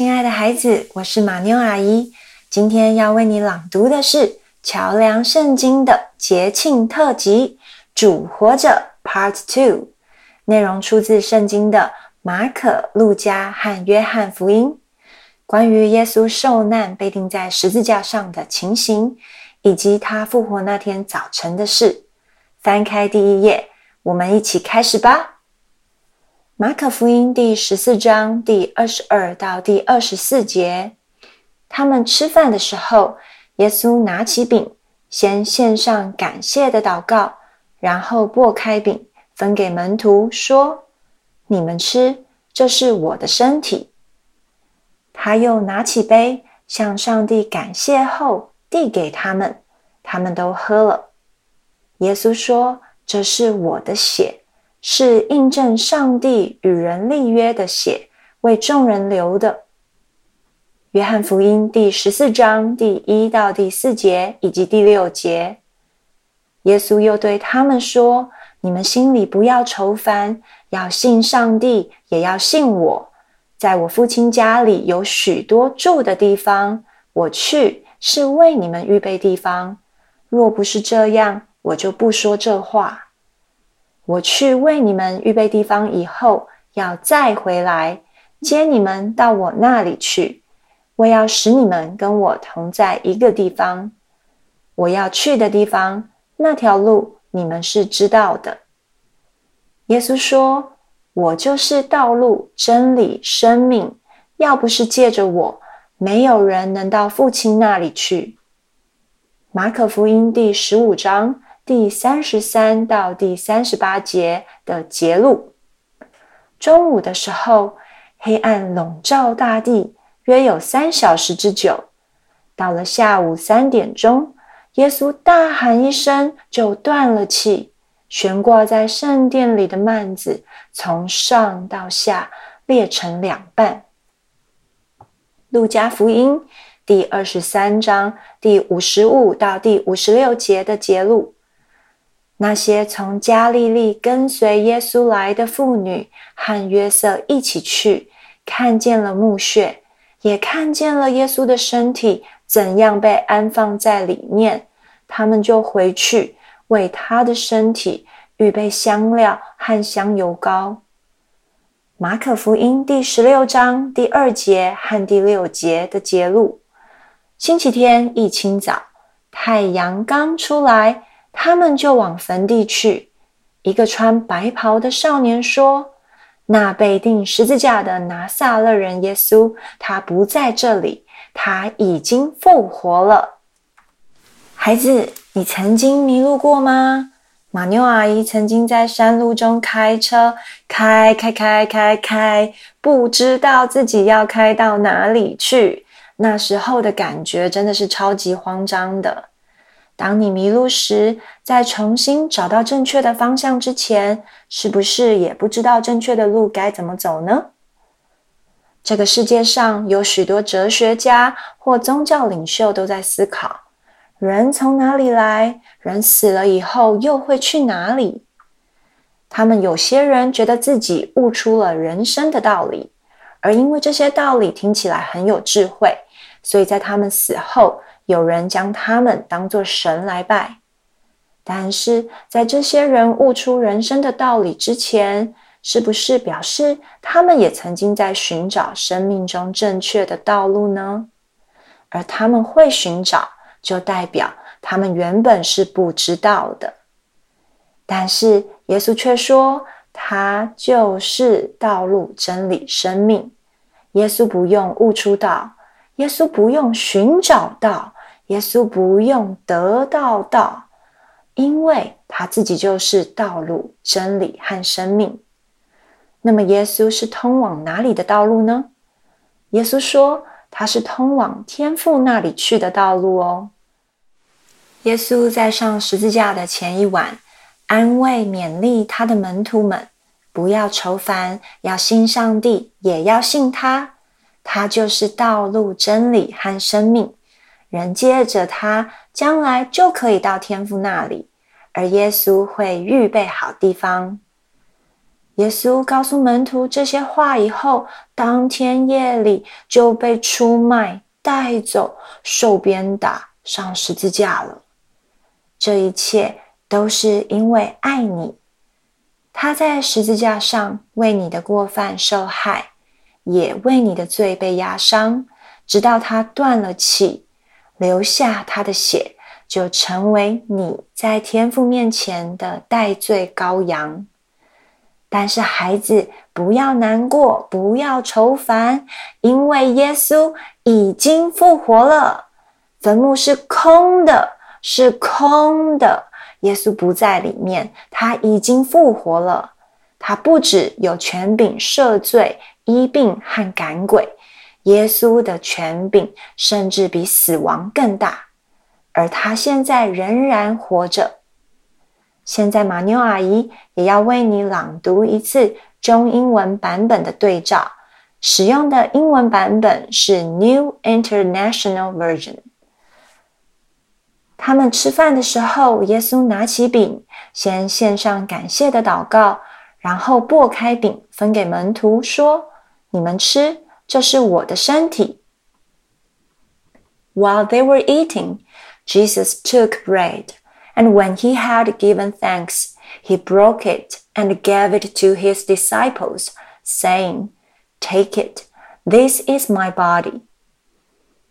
亲爱的孩子，我是马妞阿姨。今天要为你朗读的是《桥梁圣经》的节庆特辑《主活着》Part Two，内容出自圣经的马可、路加和约翰福音，关于耶稣受难被钉在十字架上的情形，以及他复活那天早晨的事。翻开第一页，我们一起开始吧。马可福音第十四章第二十二到第二十四节，他们吃饭的时候，耶稣拿起饼，先献上感谢的祷告，然后擘开饼，分给门徒，说：“你们吃，这是我的身体。”他又拿起杯，向上帝感谢后，递给他们，他们都喝了。耶稣说：“这是我的血。”是印证上帝与人立约的血，为众人流的。约翰福音第十四章第一到第四节以及第六节，耶稣又对他们说：“你们心里不要愁烦，要信上帝，也要信我。在我父亲家里有许多住的地方，我去是为你们预备地方。若不是这样，我就不说这话。”我去为你们预备地方，以后要再回来接你们到我那里去。我要使你们跟我同在一个地方。我要去的地方，那条路你们是知道的。耶稣说：“我就是道路、真理、生命。要不是借着我，没有人能到父亲那里去。”马可福音第十五章。第三十三到第三十八节的节录。中午的时候，黑暗笼罩大地，约有三小时之久。到了下午三点钟，耶稣大喊一声，就断了气。悬挂在圣殿里的幔子从上到下裂成两半。路加福音第二十三章第五十五到第五十六节的节录。那些从加利利跟随耶稣来的妇女和约瑟一起去，看见了墓穴，也看见了耶稣的身体怎样被安放在里面。他们就回去为他的身体预备香料和香油膏。马可福音第十六章第二节和第六节的节录：星期天一清早，太阳刚出来。他们就往坟地去。一个穿白袍的少年说：“那被钉十字架的拿撒勒人耶稣，他不在这里，他已经复活了。”孩子，你曾经迷路过吗？马妞阿姨曾经在山路中开车，开开开开开，不知道自己要开到哪里去。那时候的感觉真的是超级慌张的。当你迷路时，在重新找到正确的方向之前，是不是也不知道正确的路该怎么走呢？这个世界上有许多哲学家或宗教领袖都在思考：人从哪里来？人死了以后又会去哪里？他们有些人觉得自己悟出了人生的道理，而因为这些道理听起来很有智慧，所以在他们死后。有人将他们当作神来拜，但是在这些人悟出人生的道理之前，是不是表示他们也曾经在寻找生命中正确的道路呢？而他们会寻找，就代表他们原本是不知道的。但是耶稣却说，他就是道路、真理、生命。耶稣不用悟出道，耶稣不用寻找到。耶稣不用得到道，因为他自己就是道路、真理和生命。那么，耶稣是通往哪里的道路呢？耶稣说，他是通往天父那里去的道路哦。耶稣在上十字架的前一晚，安慰勉励他的门徒们，不要愁烦，要信上帝，也要信他，他就是道路、真理和生命。人接着他，将来就可以到天父那里，而耶稣会预备好地方。耶稣告诉门徒这些话以后，当天夜里就被出卖、带走、受鞭打、上十字架了。这一切都是因为爱你，他在十字架上为你的过犯受害，也为你的罪被压伤，直到他断了气，留下他的血，就成为你在天父面前的代罪羔羊。但是孩子，不要难过，不要愁烦，因为耶稣已经复活了，坟墓是空的，是空的。耶稣不在里面，他已经复活了。他不止有权柄赦罪、医病和赶鬼，耶稣的权柄甚至比死亡更大，而他现在仍然活着。现在，马妞阿姨也要为你朗读一次中英文版本的对照。使用的英文版本是 New International Version。他们吃饭的时候，耶稣拿起饼，先献上感谢的祷告，然后剥开饼，分给门徒，说：“你们吃，这是我的身体。” While they were eating, Jesus took bread. And when he had given thanks, he broke it and gave it to his disciples, saying, Take it, this is my body.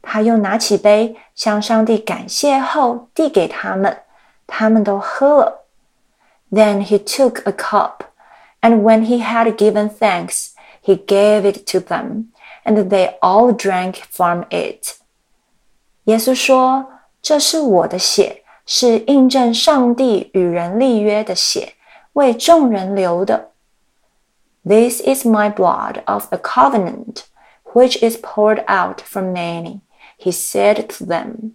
他又拿起杯，向上帝感谢后递给他们，他们都喝了。Then he took a cup, and when he had given thanks, he gave it to them, and they all drank from it. 耶稣说：“这是我的血。”是印证上帝与人立约的血，为众人流的。This is my blood of the covenant, which is poured out for many. He said to them.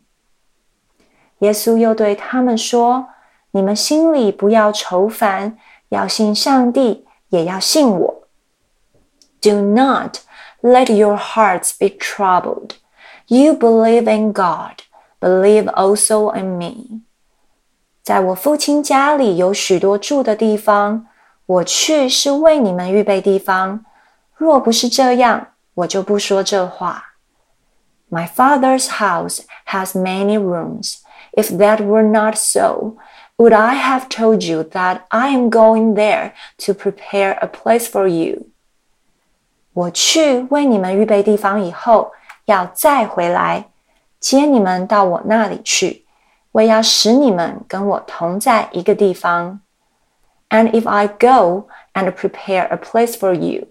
耶稣又对他们说：“你们心里不要愁烦，要信上帝，也要信我。Do not let your hearts be troubled. You believe in God believe also in me。在我父亲家里有许多住的地方，我去是为你们预备地方。若不是这样，我就不说这话。My father's house has many rooms. If that were not so, would I have told you that I am going there to prepare a place for you? 我去为你们预备地方以后，要再回来。接你们到我那里去，我要使你们跟我同在一个地方。And if I go and prepare a place for you,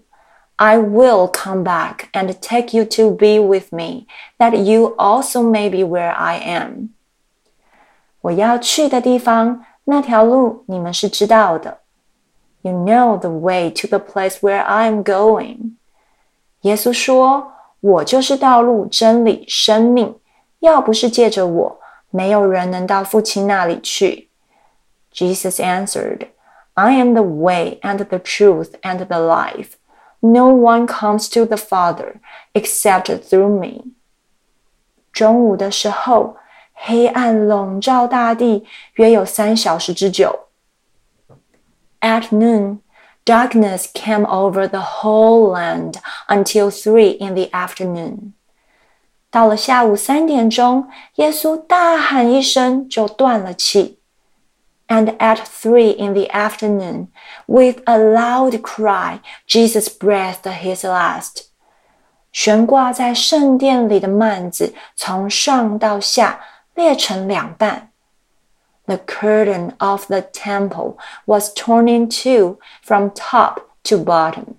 I will come back and take you to be with me, that you also may be where I am. 我要去的地方，那条路你们是知道的。You know the way to the place where I am going. 耶稣说：“我就是道路、真理、生命。”要不是借着我，没有人能到父亲那里去。Jesus answered, I am the way and the truth and the life. No one comes to the Father except through me. 中午的时候，黑暗笼罩大地，约有三小时之久。At noon, darkness came over the whole land until three in the afternoon. 到了下午三点钟，耶稣大喊一声，就断了气。And at three in the afternoon, with a loud cry, Jesus breathed his last. 悬挂在圣殿里的幔子从上到下裂成两半。 The curtain of the temple was torn in two from top to bottom.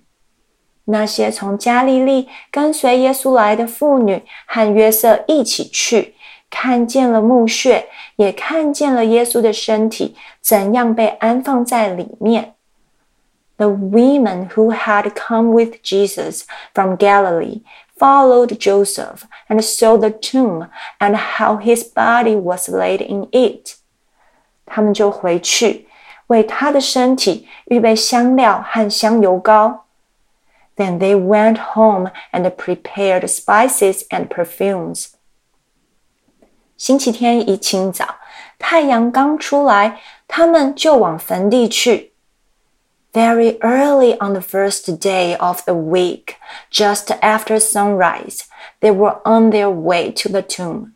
那些从加利利跟随耶稣来的妇女和约瑟一起去，看见了墓穴，也看见了耶稣的身体怎样被安放在里面。The women who had come with Jesus from Galilee followed Joseph and saw the tomb and how his body was laid in it。 他们就回去，为他的身体预备香料和香油膏。Then they went home and prepared spices and perfumes. 星期天一清早，太阳刚出来，他们就往坟地去。 Very early on the first day of the week, just after sunrise, they were on their way to the tomb.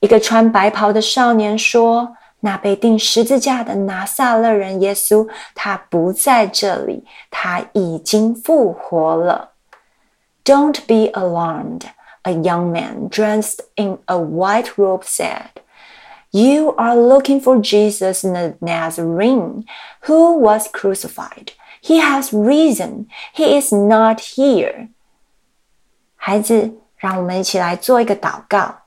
一个穿白袍的少年说：“ ：“那被钉十字架的拿撒勒人耶稣，他不在这里，他已经复活了。” Don't be alarmed, a young man dressed in a white robe said. You are looking for Jesus the Nazarene, who was crucified. He has risen. He is not here. 孩子，让我们一起来做一个祷告。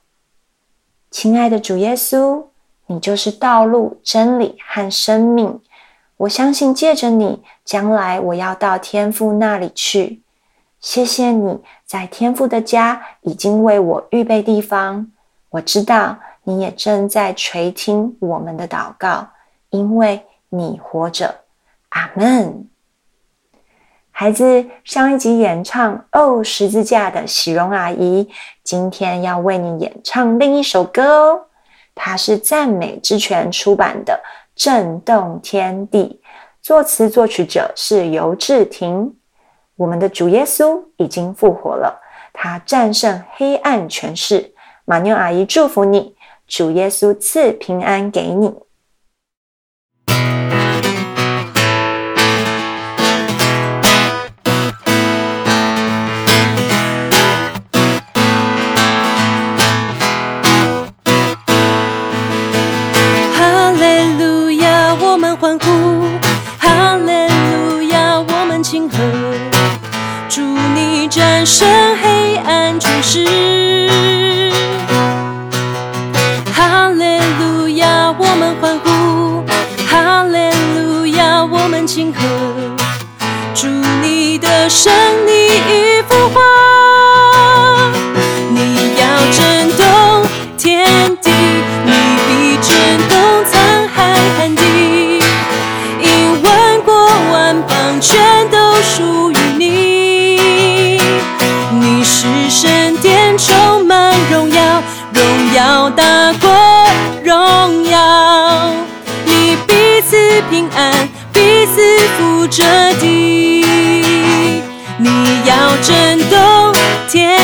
亲爱的主耶稣， 你就是道路、真理和生命。我相信借着你，将来我要到天父那里去。谢谢你在天父的家已经为我预备地方。我知道。你也正在垂听我们的祷告，因为你活着。阿门。孩子，上一集演唱《哦十字架》的喜荣阿姨，今天要为你演唱另一首歌哦。它是赞美之泉出版的《震动天地》，作词作曲者是尤志婷。我们的主耶稣已经复活了，他战胜黑暗权势。马妞阿姨祝福你。主耶稣赐平安给你。欢呼，哈利路亚！我们庆贺，祝你战胜黑暗巨石。哈利路亚！我们欢呼，哈利路亚！我们庆贺，祝你的胜利。平安。彼此扶着地，你要震动天